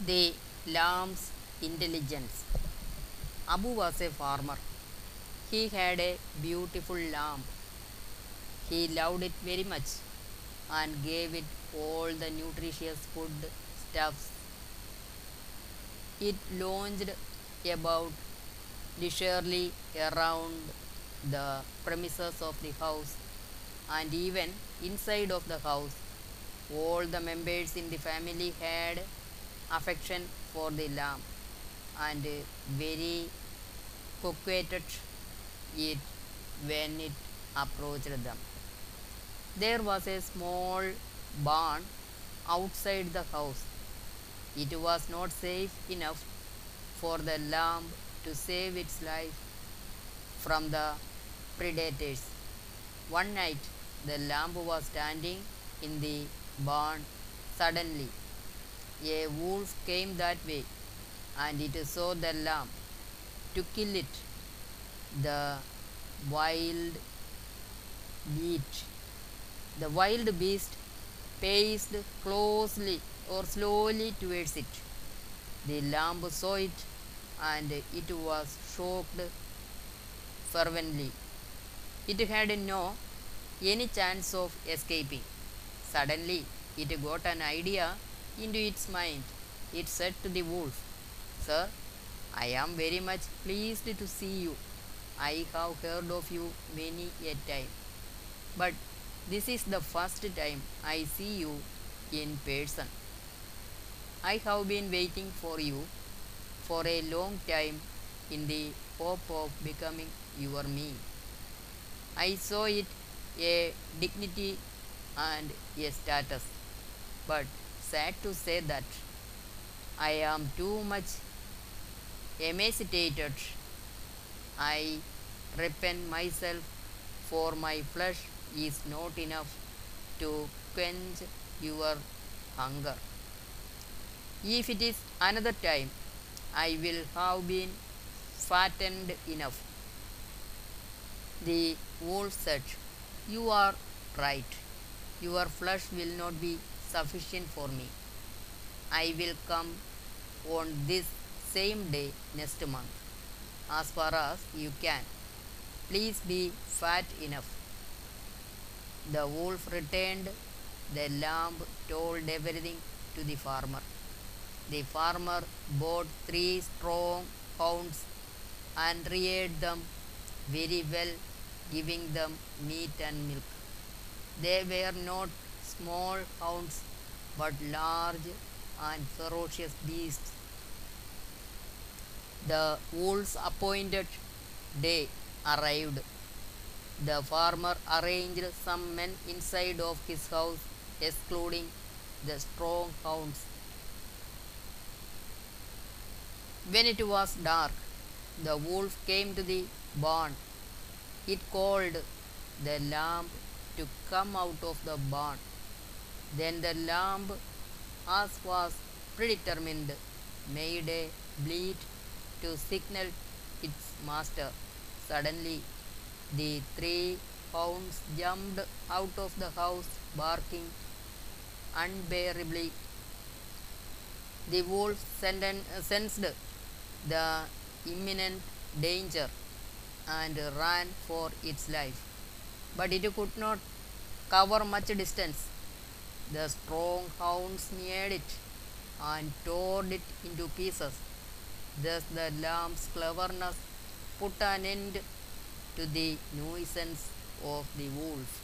The lamb's intelligence. Abu was a farmer. He had a beautiful lamb. He loved it very much and gave it all the nutritious food stuffs. It lounged about leisurely around the premises of the house and even inside of the house. All the members in the family had affection for the lamb and very coquetted it when it approached them. There was a small barn outside the house. It was not safe enough for the lamb to save its life from the predators. One night, the lamb was standing in the barn. Suddenly, a wolf came that way and it saw the lamb to kill it. The wild beast, the wild beast paced closely or slowly towards it. The lamb saw it and it was shocked fervently. It had no any chance of escaping. Suddenly, it got an idea into its mind. It said to the wolf, Sir, I am very much pleased to see you. I have heard of you many a time. But this is the first time I see you in person. I have been waiting for you for a long time in the hope of becoming your me. I saw it a dignity and a status, but sad to say that I am too much emaciated. I repent myself, for my flesh is not enough to quench your hunger. If it is another time, I will have been fattened enough. The wolf said, You are right. Your flesh will not be sufficient for me. I will come on this same day next month, as far as you can. Please be fat enough. The wolf returned. The lamb told everything to the farmer. The farmer bought three strong hounds and reared them very well, giving them meat and milk. They were not small hounds, but large and ferocious beasts. The wolf's appointed day arrived. The farmer arranged some men inside of his house, excluding the strong hounds. When it was dark, the wolf came to the barn. It called the lamb to come out of the barn. Then the lamb, as was predetermined, made a bleat to signal its master. Suddenly, the three hounds jumped out of the house, barking unbearably. The wolf sensed the imminent danger and ran for its life. But it could not cover much distance. The strong hounds neared it and tore it into pieces. Thus, the lamb's cleverness put an end to the nuisance of the wolf.